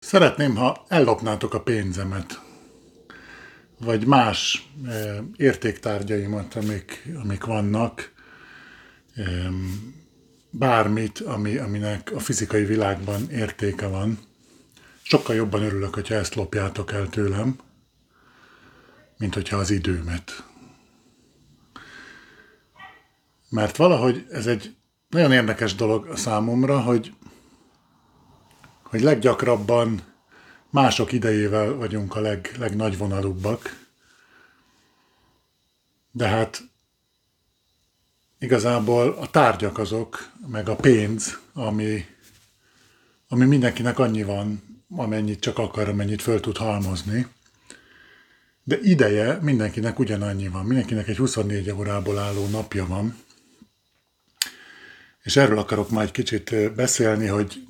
Szeretném, ha ellopnátok a pénzemet, vagy más e, értéktárgyaimat, amik, amik vannak, bármit, ami, aminek a fizikai világban értéke van. Sokkal jobban örülök, hogyha ezt lopjátok el tőlem, mint hogyha az időmet. Mert valahogy ez egy nagyon érdekes dolog a számomra, hogy hogy leggyakrabban mások idejével vagyunk a leg, legnagyvonalúbbak, de hát igazából a tárgyak azok, meg a pénz, ami, ami mindenkinek annyi van, amennyit csak akar, amennyit föl tud halmozni. De ideje mindenkinek ugyanannyi van. Mindenkinek egy 24 órából álló napja van. És erről akarok már egy kicsit beszélni, hogy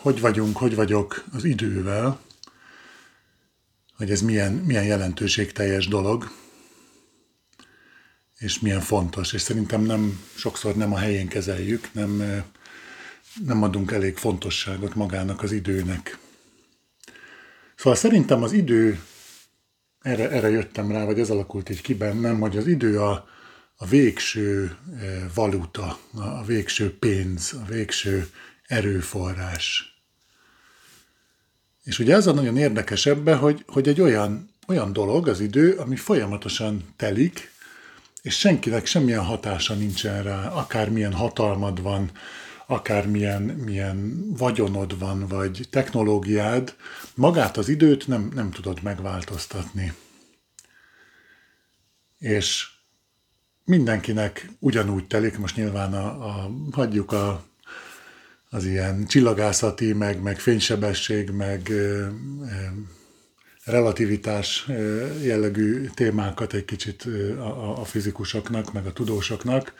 hogy vagyunk, hogy vagyok az idővel, hogy ez milyen, milyen jelentőségteljes dolog, és milyen fontos. És szerintem nem, sokszor nem a helyén kezeljük, nem, nem adunk elég fontosságot magának az időnek. Szóval szerintem az idő, erre, erre jöttem rá, vagy ez alakult így ki bennem, hogy az idő a, a végső valuta, a végső pénz, a végső erőforrás. És ugye ez a nagyon érdekes ebben, hogy, hogy egy olyan, olyan dolog az idő, ami folyamatosan telik, és senkinek semmilyen hatása nincsen rá, akármilyen hatalmad van, akármilyen milyen vagyonod van, vagy technológiád, magát az időt nem, nem tudod megváltoztatni. És mindenkinek ugyanúgy telik, most nyilván a, a, hagyjuk a az ilyen csillagászati, meg, meg fénysebesség, meg ö, ö, relativitás jellegű témákat egy kicsit a, a fizikusoknak, meg a tudósoknak,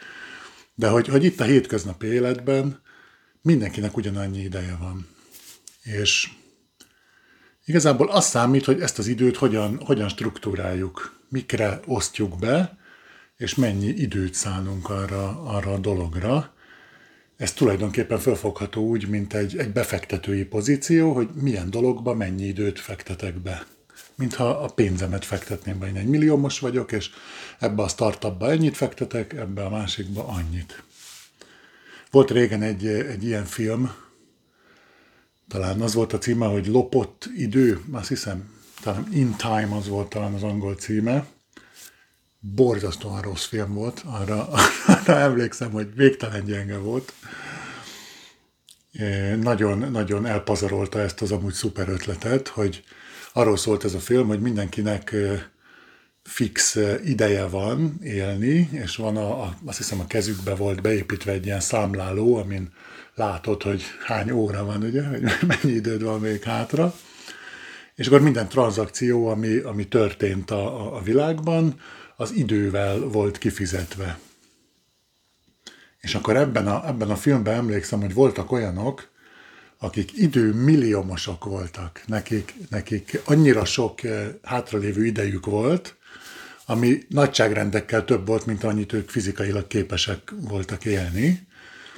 de hogy, hogy itt a hétköznapi életben mindenkinek ugyanannyi ideje van. És igazából az számít, hogy ezt az időt hogyan, hogyan struktúráljuk, mikre osztjuk be, és mennyi időt szánunk arra, arra a dologra, ez tulajdonképpen felfogható úgy, mint egy, egy befektetői pozíció, hogy milyen dologba mennyi időt fektetek be. Mintha a pénzemet fektetném be. Én egy milliómos vagyok, és ebbe a startupba ennyit fektetek, ebbe a másikba annyit. Volt régen egy, egy ilyen film, talán az volt a címe, hogy Lopott idő, azt hiszem, talán In Time az volt talán az angol címe, borzasztóan rossz film volt, arra, arra emlékszem, hogy végtelen gyenge volt. Nagyon, nagyon elpazarolta ezt az amúgy szuper ötletet, hogy arról szólt ez a film, hogy mindenkinek fix ideje van élni, és van a, a, azt hiszem a kezükbe volt beépítve egy ilyen számláló, amin látod, hogy hány óra van, ugye, hogy mennyi időd van még hátra. És akkor minden tranzakció, ami, ami történt a, a, a világban, az idővel volt kifizetve. És akkor ebben a, ebben a filmben emlékszem, hogy voltak olyanok, akik időmilliómosok voltak. Nekik, nekik annyira sok eh, hátralévő idejük volt, ami nagyságrendekkel több volt, mint annyit ők fizikailag képesek voltak élni.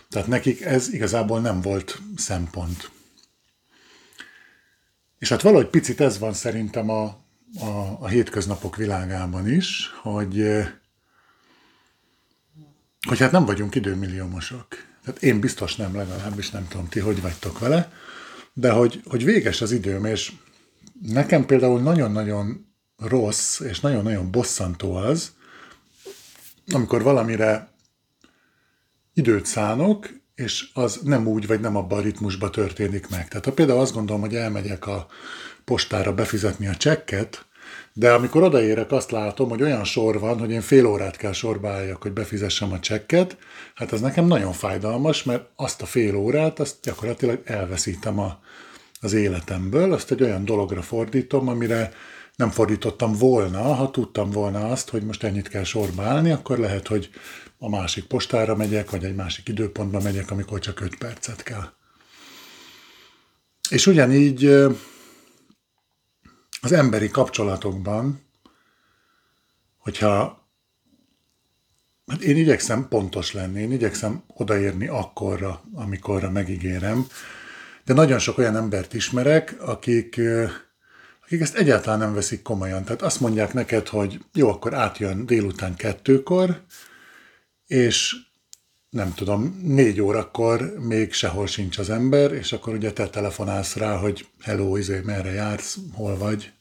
Tehát nekik ez igazából nem volt szempont. És hát valahogy picit ez van szerintem a, a, a hétköznapok világában is, hogy, hogy hát nem vagyunk időmilliómosok. Tehát én biztos nem, legalábbis nem tudom ti, hogy vagytok vele, de hogy, hogy véges az időm, és nekem például nagyon-nagyon rossz, és nagyon-nagyon bosszantó az, amikor valamire időt szánok, és az nem úgy, vagy nem abban a ritmusban történik meg. Tehát ha például azt gondolom, hogy elmegyek a postára befizetni a csekket, de amikor odaérek, azt látom, hogy olyan sor van, hogy én fél órát kell sorba álljak, hogy befizessem a csekket, hát ez nekem nagyon fájdalmas, mert azt a fél órát, azt gyakorlatilag elveszítem a, az életemből, azt egy olyan dologra fordítom, amire nem fordítottam volna, ha tudtam volna azt, hogy most ennyit kell sorba állni, akkor lehet, hogy a másik postára megyek, vagy egy másik időpontba megyek, amikor csak 5 percet kell. És ugyanígy az emberi kapcsolatokban, hogyha hát én igyekszem pontos lenni, én igyekszem odaérni akkorra, amikorra megígérem, de nagyon sok olyan embert ismerek, akik, akik ezt egyáltalán nem veszik komolyan. Tehát azt mondják neked, hogy jó, akkor átjön délután kettőkor, és nem tudom, négy órakor még sehol sincs az ember, és akkor ugye te telefonálsz rá, hogy hello, izé, merre jársz, hol vagy.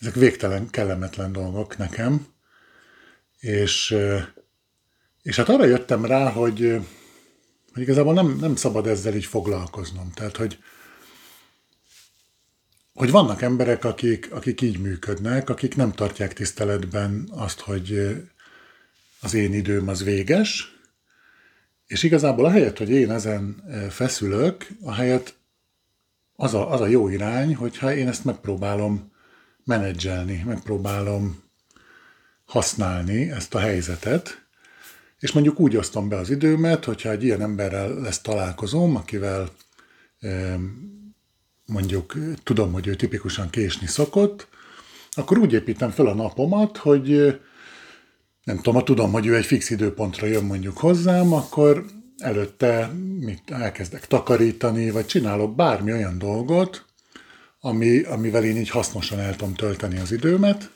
Ezek végtelen, kellemetlen dolgok nekem. És, és hát arra jöttem rá, hogy, hogy igazából nem, nem szabad ezzel így foglalkoznom. Tehát, hogy, hogy vannak emberek, akik, akik így működnek, akik nem tartják tiszteletben azt, hogy az én időm az véges, és igazából ahelyett, hogy én ezen e, feszülök, ahelyett az a, az a jó irány, hogyha én ezt megpróbálom menedzselni, megpróbálom használni ezt a helyzetet, és mondjuk úgy osztom be az időmet, hogyha egy ilyen emberrel lesz találkozom, akivel e, mondjuk tudom, hogy ő tipikusan késni szokott, akkor úgy építem fel a napomat, hogy nem tudom, ha tudom, hogy ő egy fix időpontra jön mondjuk hozzám, akkor előtte mit elkezdek takarítani, vagy csinálok bármi olyan dolgot, ami, amivel én így hasznosan el tudom tölteni az időmet,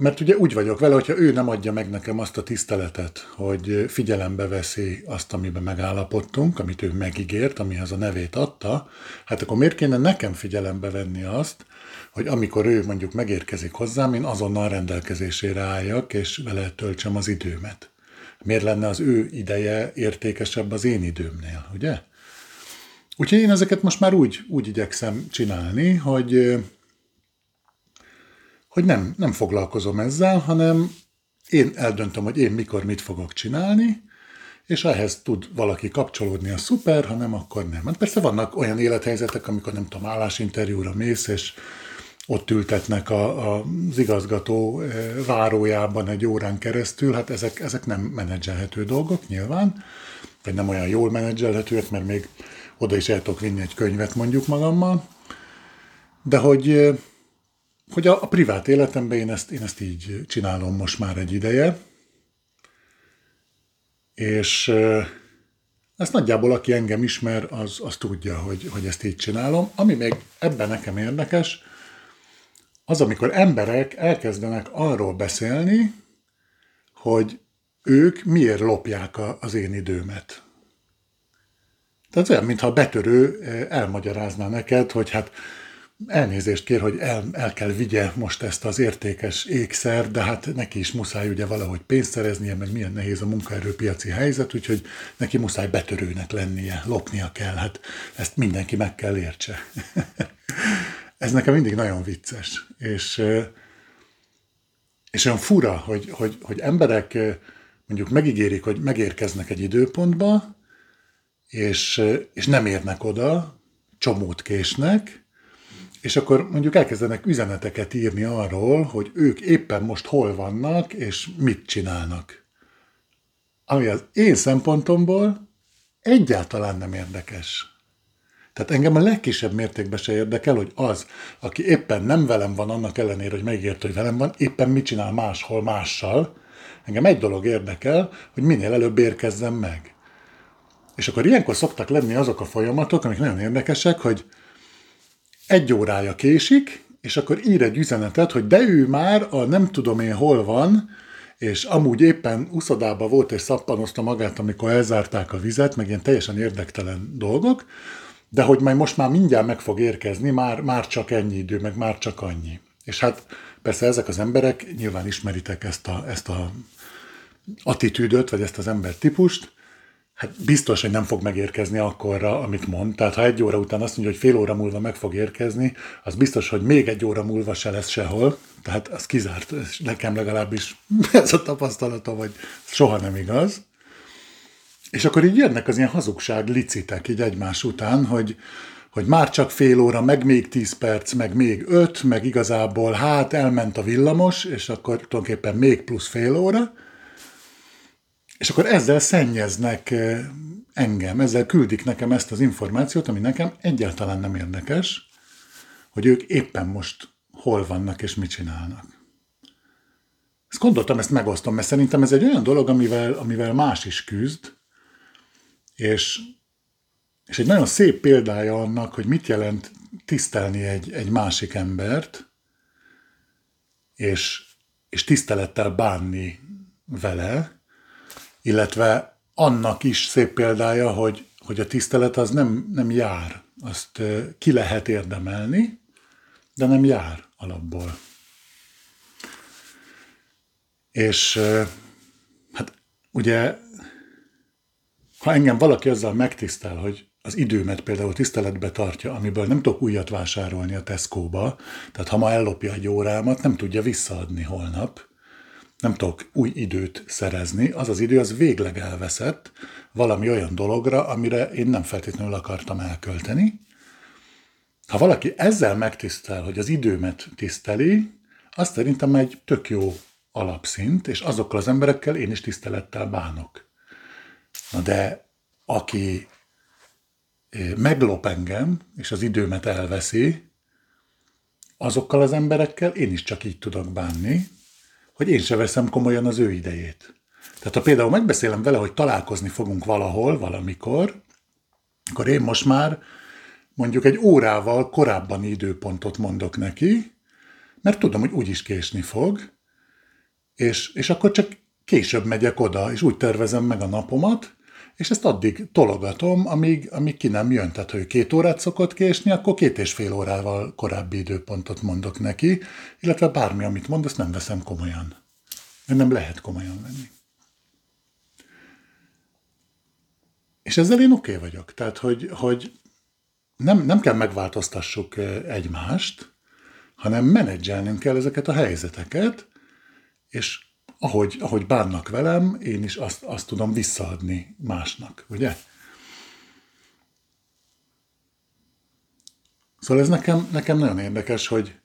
mert ugye úgy vagyok vele, hogyha ő nem adja meg nekem azt a tiszteletet, hogy figyelembe veszi azt, amiben megállapodtunk, amit ő megígért, amihez a nevét adta, hát akkor miért kéne nekem figyelembe venni azt, hogy amikor ő mondjuk megérkezik hozzám, én azonnal rendelkezésére álljak, és vele töltsem az időmet. Miért lenne az ő ideje értékesebb az én időmnél, ugye? Úgyhogy én ezeket most már úgy, úgy igyekszem csinálni, hogy, hogy nem, nem foglalkozom ezzel, hanem én eldöntöm, hogy én mikor mit fogok csinálni, és ehhez tud valaki kapcsolódni, a szuper, ha nem, akkor nem. Hát persze vannak olyan élethelyzetek, amikor nem tudom, állásinterjúra mész, és ott ültetnek a, a, az igazgató eh, várójában egy órán keresztül, hát ezek, ezek nem menedzselhető dolgok nyilván, vagy nem olyan jól menedzselhetőek, mert még oda is el tudok vinni egy könyvet mondjuk magammal, de hogy, eh, hogy a, a privát életemben én ezt, én ezt így csinálom most már egy ideje, és ezt nagyjából aki engem ismer, az, az tudja, hogy, hogy ezt így csinálom. Ami még ebben nekem érdekes, az, amikor emberek elkezdenek arról beszélni, hogy ők miért lopják az én időmet. Tehát olyan, mintha a betörő elmagyarázná neked, hogy hát elnézést kér, hogy el, el kell vigye most ezt az értékes ékszer, de hát neki is muszáj ugye valahogy pénzt szereznie, meg milyen nehéz a munkaerőpiaci helyzet, úgyhogy neki muszáj betörőnek lennie, lopnia kell, hát ezt mindenki meg kell értse. ez nekem mindig nagyon vicces. És, és olyan fura, hogy, hogy, hogy emberek mondjuk megígérik, hogy megérkeznek egy időpontba, és, és nem érnek oda, csomót késnek, és akkor mondjuk elkezdenek üzeneteket írni arról, hogy ők éppen most hol vannak, és mit csinálnak. Ami az én szempontomból egyáltalán nem érdekes. Tehát engem a legkisebb mértékben se érdekel, hogy az, aki éppen nem velem van, annak ellenére, hogy megért, hogy velem van, éppen mit csinál máshol mással. Engem egy dolog érdekel, hogy minél előbb érkezzem meg. És akkor ilyenkor szoktak lenni azok a folyamatok, amik nagyon érdekesek, hogy egy órája késik, és akkor ír egy üzenetet, hogy de ő már a nem tudom én hol van, és amúgy éppen uszodába volt és szappanozta magát, amikor elzárták a vizet, meg ilyen teljesen érdektelen dolgok, de hogy majd most már mindjárt meg fog érkezni, már, már csak ennyi idő, meg már csak annyi. És hát persze ezek az emberek, nyilván ismeritek ezt a, ezt a attitűdöt, vagy ezt az ember típust, hát biztos, hogy nem fog megérkezni akkorra, amit mond. Tehát ha egy óra után azt mondja, hogy fél óra múlva meg fog érkezni, az biztos, hogy még egy óra múlva se lesz sehol. Tehát az kizárt, és nekem legalábbis ez a tapasztalatom, hogy soha nem igaz. És akkor így jönnek az ilyen hazugság licitek így egymás után, hogy, hogy már csak fél óra, meg még tíz perc, meg még öt, meg igazából hát elment a villamos, és akkor tulajdonképpen még plusz fél óra, és akkor ezzel szennyeznek engem, ezzel küldik nekem ezt az információt, ami nekem egyáltalán nem érdekes, hogy ők éppen most hol vannak és mit csinálnak. Ezt gondoltam, ezt megosztom, mert szerintem ez egy olyan dolog, amivel, amivel más is küzd, és, és egy nagyon szép példája annak, hogy mit jelent tisztelni egy, egy másik embert, és, és tisztelettel bánni vele, illetve annak is szép példája, hogy, hogy a tisztelet az nem, nem jár. Azt ki lehet érdemelni, de nem jár alapból. És hát ugye, ha engem valaki azzal megtisztel, hogy az időmet például tiszteletbe tartja, amiből nem tudok újat vásárolni a Tesco-ba, tehát ha ma ellopja egy órámat, nem tudja visszaadni holnap, nem tudok új időt szerezni, az az idő az végleg elveszett valami olyan dologra, amire én nem feltétlenül akartam elkölteni. Ha valaki ezzel megtisztel, hogy az időmet tiszteli, az szerintem egy tök jó alapszint, és azokkal az emberekkel én is tisztelettel bánok. Na de aki meglop engem, és az időmet elveszi, azokkal az emberekkel én is csak így tudok bánni, hogy én se veszem komolyan az ő idejét. Tehát ha például megbeszélem vele, hogy találkozni fogunk valahol, valamikor, akkor én most már mondjuk egy órával korábban időpontot mondok neki, mert tudom, hogy úgyis késni fog, és, és akkor csak később megyek oda, és úgy tervezem meg a napomat, és ezt addig tologatom, amíg, amíg ki nem jön. Tehát, ha ő két órát szokott késni, akkor két és fél órával korábbi időpontot mondok neki, illetve bármi, amit mond, azt nem veszem komolyan. Mert nem lehet komolyan venni. És ezzel én oké okay vagyok. Tehát, hogy, hogy nem, nem kell megváltoztassuk egymást, hanem menedzselnünk kell ezeket a helyzeteket, és ahogy, ahogy bánnak velem, én is azt, azt tudom visszaadni másnak, ugye? Szóval ez nekem, nekem nagyon érdekes, hogy,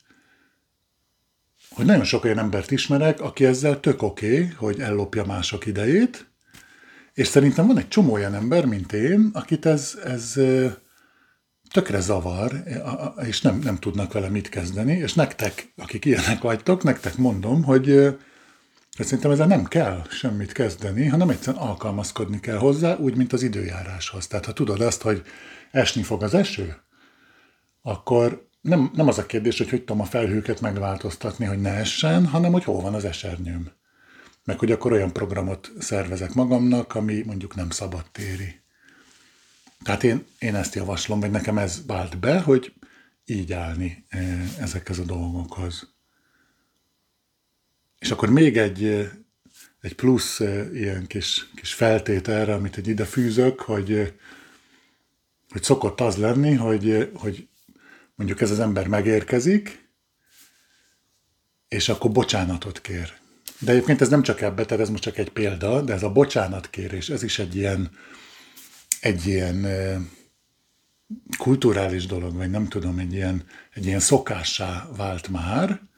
hogy nagyon sok olyan embert ismerek, aki ezzel tök oké, okay, hogy ellopja mások idejét, és szerintem van egy csomó olyan ember, mint én, akit ez, ez tökre zavar, és nem, nem tudnak vele mit kezdeni, és nektek, akik ilyenek vagytok, nektek mondom, hogy de szerintem ezzel nem kell semmit kezdeni, hanem egyszerűen alkalmazkodni kell hozzá, úgy, mint az időjáráshoz. Tehát ha tudod azt, hogy esni fog az eső, akkor nem, nem az a kérdés, hogy hogy tudom a felhőket megváltoztatni, hogy ne essen, hanem hogy hol van az esernyőm. Meg hogy akkor olyan programot szervezek magamnak, ami mondjuk nem téri. Tehát én, én ezt javaslom, vagy nekem ez vált be, hogy így állni eh, ezekhez a dolgokhoz. És akkor még egy, egy plusz ilyen kis, kis erre, amit egy ide fűzök, hogy, hogy szokott az lenni, hogy, hogy mondjuk ez az ember megérkezik, és akkor bocsánatot kér. De egyébként ez nem csak ebbe, tehát ez most csak egy példa, de ez a bocsánatkérés, ez is egy ilyen, egy ilyen kulturális dolog, vagy nem tudom, egy ilyen, egy ilyen szokássá vált már,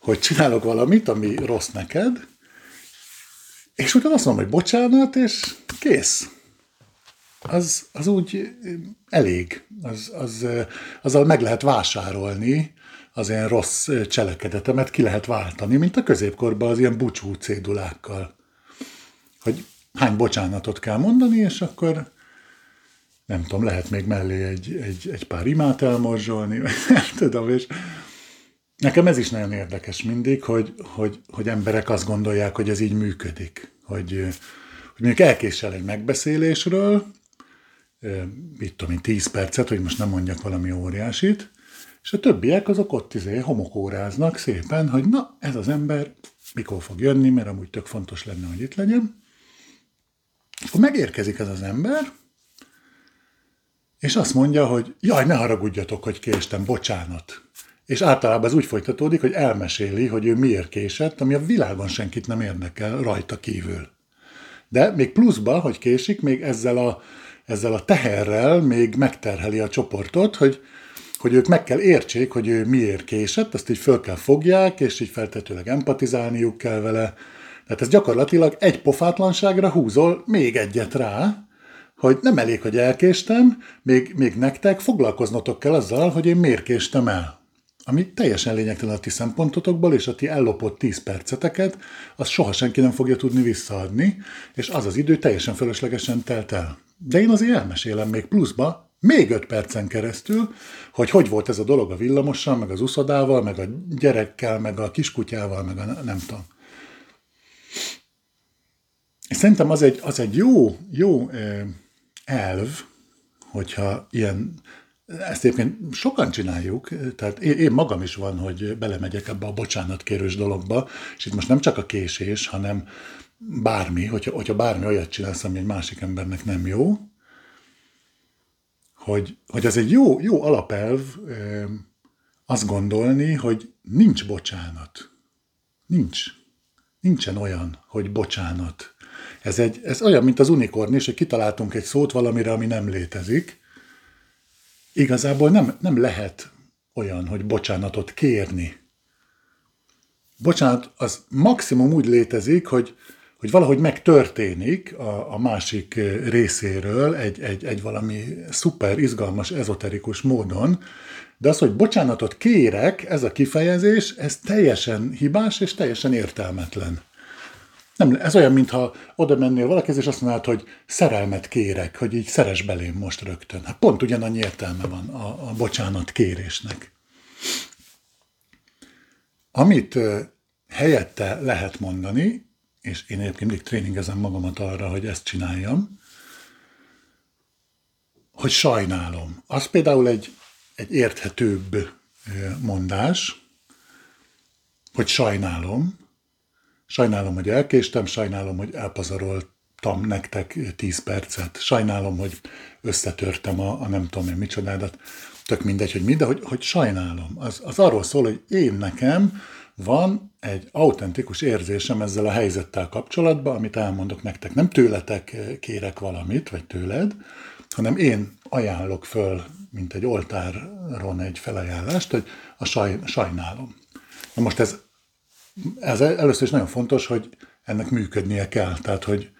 hogy csinálok valamit, ami rossz neked, és utána azt mondom, hogy bocsánat, és kész. Az, az úgy elég. Az, az, azzal meg lehet vásárolni az ilyen rossz cselekedetemet, ki lehet váltani, mint a középkorban az ilyen bucsú cédulákkal. Hogy hány bocsánatot kell mondani, és akkor nem tudom, lehet még mellé egy, egy, egy pár imát elmorzsolni, nem tudom, és Nekem ez is nagyon érdekes mindig, hogy, hogy, hogy emberek azt gondolják, hogy ez így működik. Hogy, hogy mondjuk elkésel egy megbeszélésről, mit tudom én, 10 percet, hogy most nem mondjak valami óriásit, és a többiek azok ott izé homokóráznak szépen, hogy na, ez az ember mikor fog jönni, mert amúgy tök fontos lenne, hogy itt legyen. Akkor megérkezik ez az ember, és azt mondja, hogy jaj, ne haragudjatok, hogy késtem, bocsánat. És általában ez úgy folytatódik, hogy elmeséli, hogy ő miért késett, ami a világon senkit nem érdekel rajta kívül. De még pluszba, hogy késik, még ezzel a, ezzel a teherrel még megterheli a csoportot, hogy, hogy ők meg kell értsék, hogy ő miért késett, azt így föl kell fogják, és így feltetőleg empatizálniuk kell vele. Tehát ez gyakorlatilag egy pofátlanságra húzol még egyet rá, hogy nem elég, hogy elkéstem, még, még nektek foglalkoznotok kell azzal, hogy én miért késtem el ami teljesen lényegtelen a ti szempontotokból, és a ti ellopott 10 perceteket, az soha senki nem fogja tudni visszaadni, és az az idő teljesen fölöslegesen telt el. De én azért elmesélem még pluszba, még öt percen keresztül, hogy hogy volt ez a dolog a villamossal, meg az uszodával, meg a gyerekkel, meg a kiskutyával, meg a nem tudom. És szerintem az egy, az egy jó, jó elv, hogyha ilyen, ezt egyébként sokan csináljuk, tehát én, magam is van, hogy belemegyek ebbe a bocsánatkérős dologba, és itt most nem csak a késés, hanem bármi, hogyha, hogyha bármi olyat csinálsz, ami egy másik embernek nem jó, hogy, hogy az egy jó, jó alapelv azt gondolni, hogy nincs bocsánat. Nincs. Nincsen olyan, hogy bocsánat. Ez, egy, ez olyan, mint az unikorn is, hogy kitaláltunk egy szót valamire, ami nem létezik. Igazából nem, nem lehet olyan, hogy bocsánatot kérni. Bocsánat, az maximum úgy létezik, hogy, hogy valahogy megtörténik a, a másik részéről egy, egy, egy valami szuper izgalmas, ezoterikus módon, de az, hogy bocsánatot kérek, ez a kifejezés, ez teljesen hibás és teljesen értelmetlen. Nem, ez olyan, mintha oda mennél valakihez, és azt mondod, hogy szerelmet kérek, hogy így szeres belém most rögtön. Hát pont ugyanannyi értelme van a, a bocsánat kérésnek. Amit helyette lehet mondani, és én egyébként mindig tréningezem magamat arra, hogy ezt csináljam, hogy sajnálom. Az például egy, egy érthetőbb mondás, hogy sajnálom, sajnálom, hogy elkéstem, sajnálom, hogy elpazaroltam nektek 10 percet, sajnálom, hogy összetörtem a, a nem tudom én micsodádat, tök mindegy, hogy mi, de hogy, hogy sajnálom. Az, az arról szól, hogy én nekem van egy autentikus érzésem ezzel a helyzettel kapcsolatban, amit elmondok nektek. Nem tőletek kérek valamit, vagy tőled, hanem én ajánlok föl, mint egy oltáron egy felajánlást, hogy a saj, sajnálom. Na most ez, ez először is nagyon fontos, hogy ennek működnie kell. Tehát, hogy,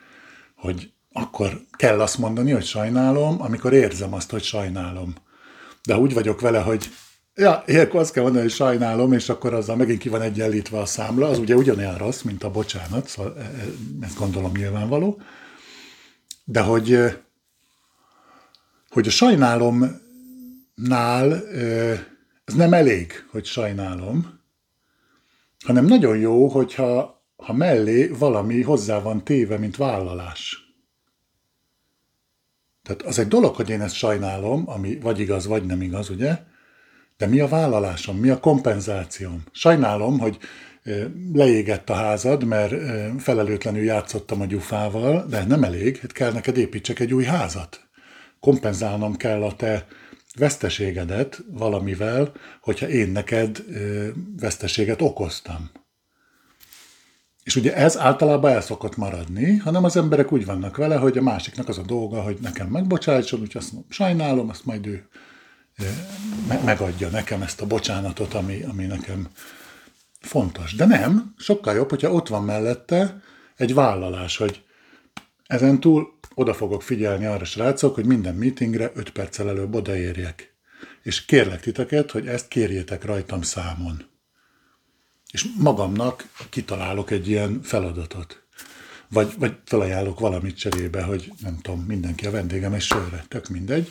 hogy akkor kell azt mondani, hogy sajnálom, amikor érzem azt, hogy sajnálom. De úgy vagyok vele, hogy Ja, ilyenkor azt kell mondani, hogy sajnálom, és akkor azzal megint ki van egyenlítve a számla, az ugye ugyanolyan rossz, mint a bocsánat, szóval e, e, ezt gondolom nyilvánvaló. De hogy, e, hogy a sajnálomnál ez nem elég, hogy sajnálom, hanem nagyon jó, hogyha ha mellé valami hozzá van téve, mint vállalás. Tehát az egy dolog, hogy én ezt sajnálom, ami vagy igaz, vagy nem igaz, ugye? De mi a vállalásom, mi a kompenzációm? Sajnálom, hogy leégett a házad, mert felelőtlenül játszottam a gyufával, de nem elég, hát kell neked építsek egy új házat. Kompenzálnom kell a te veszteségedet valamivel, hogyha én neked veszteséget okoztam. És ugye ez általában el szokott maradni, hanem az emberek úgy vannak vele, hogy a másiknak az a dolga, hogy nekem megbocsájtson, úgyhogy azt mondom, sajnálom, azt majd ő megadja nekem ezt a bocsánatot, ami, ami nekem fontos. De nem, sokkal jobb, hogyha ott van mellette egy vállalás, hogy ezen túl oda fogok figyelni arra, srácok, hogy minden meetingre 5 perccel előbb odaérjek. És kérlek titeket, hogy ezt kérjétek rajtam számon. És magamnak kitalálok egy ilyen feladatot. Vagy, vagy felajánlok valamit cserébe, hogy nem tudom, mindenki a vendégem egy sörre, tök mindegy.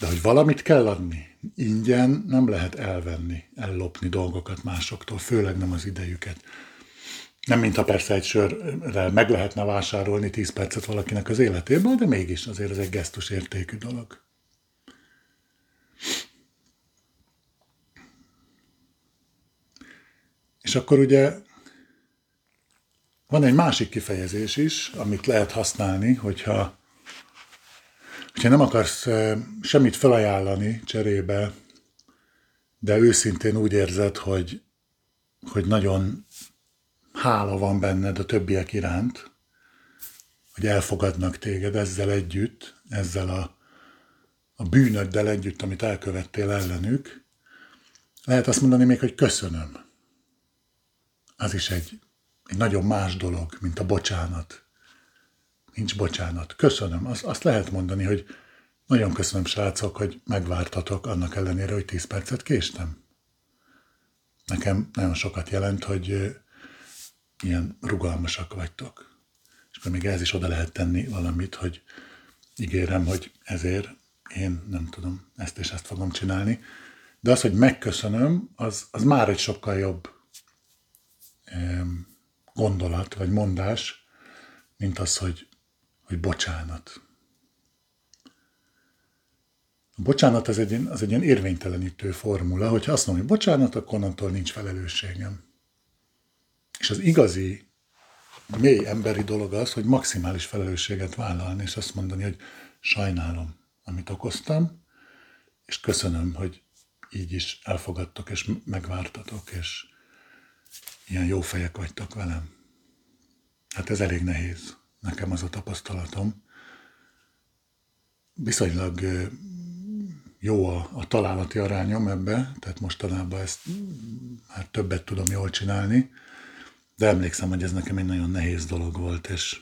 De hogy valamit kell adni, ingyen nem lehet elvenni, ellopni dolgokat másoktól, főleg nem az idejüket. Nem mintha persze egy sörrel meg lehetne vásárolni 10 percet valakinek az életéből, de mégis azért ez egy gesztus értékű dolog. És akkor ugye van egy másik kifejezés is, amit lehet használni, hogyha ha nem akarsz semmit felajánlani cserébe, de őszintén úgy érzed, hogy, hogy nagyon hála van benned a többiek iránt, hogy elfogadnak téged ezzel együtt, ezzel a, a bűnöddel együtt, amit elkövettél ellenük, lehet azt mondani még, hogy köszönöm. Az is egy, egy nagyon más dolog, mint a bocsánat nincs bocsánat. Köszönöm. Azt, azt lehet mondani, hogy nagyon köszönöm, srácok, hogy megvártatok annak ellenére, hogy 10 percet késtem. Nekem nagyon sokat jelent, hogy ilyen rugalmasak vagytok. És akkor még ez is oda lehet tenni valamit, hogy ígérem, hogy ezért én nem tudom, ezt és ezt fogom csinálni. De az, hogy megköszönöm, az, az már egy sokkal jobb gondolat vagy mondás, mint az, hogy, hogy bocsánat. A bocsánat az egy, az egy ilyen érvénytelenítő formula, hogyha azt mondom, hogy bocsánat, akkor onnantól nincs felelősségem. És az igazi, mély emberi dolog az, hogy maximális felelősséget vállalni, és azt mondani, hogy sajnálom, amit okoztam, és köszönöm, hogy így is elfogadtok, és megvártatok, és ilyen jó fejek vagytok velem. Hát ez elég nehéz. Nekem az a tapasztalatom. Viszonylag jó a, a találati arányom ebbe, tehát mostanában ezt már többet tudom jól csinálni, de emlékszem, hogy ez nekem egy nagyon nehéz dolog volt, és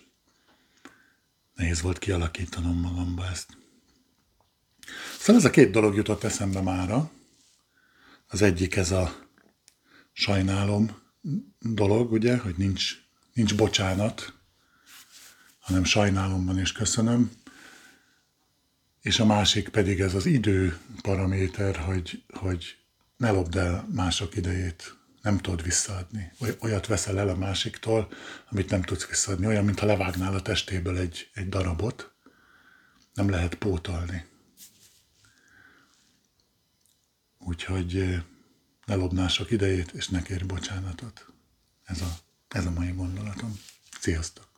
nehéz volt kialakítanom magamba ezt. Szóval ez a két dolog jutott eszembe mára. Az egyik ez a sajnálom dolog, ugye, hogy nincs, nincs bocsánat, hanem sajnálom van és köszönöm. És a másik pedig ez az idő paraméter, hogy, hogy ne lopd el mások idejét, nem tudod visszaadni. Olyat veszel el a másiktól, amit nem tudsz visszaadni. Olyan, mintha levágnál a testéből egy, egy darabot, nem lehet pótolni. Úgyhogy ne lopd sok idejét, és ne kérj bocsánatot. Ez a, ez a mai gondolatom. Sziasztok!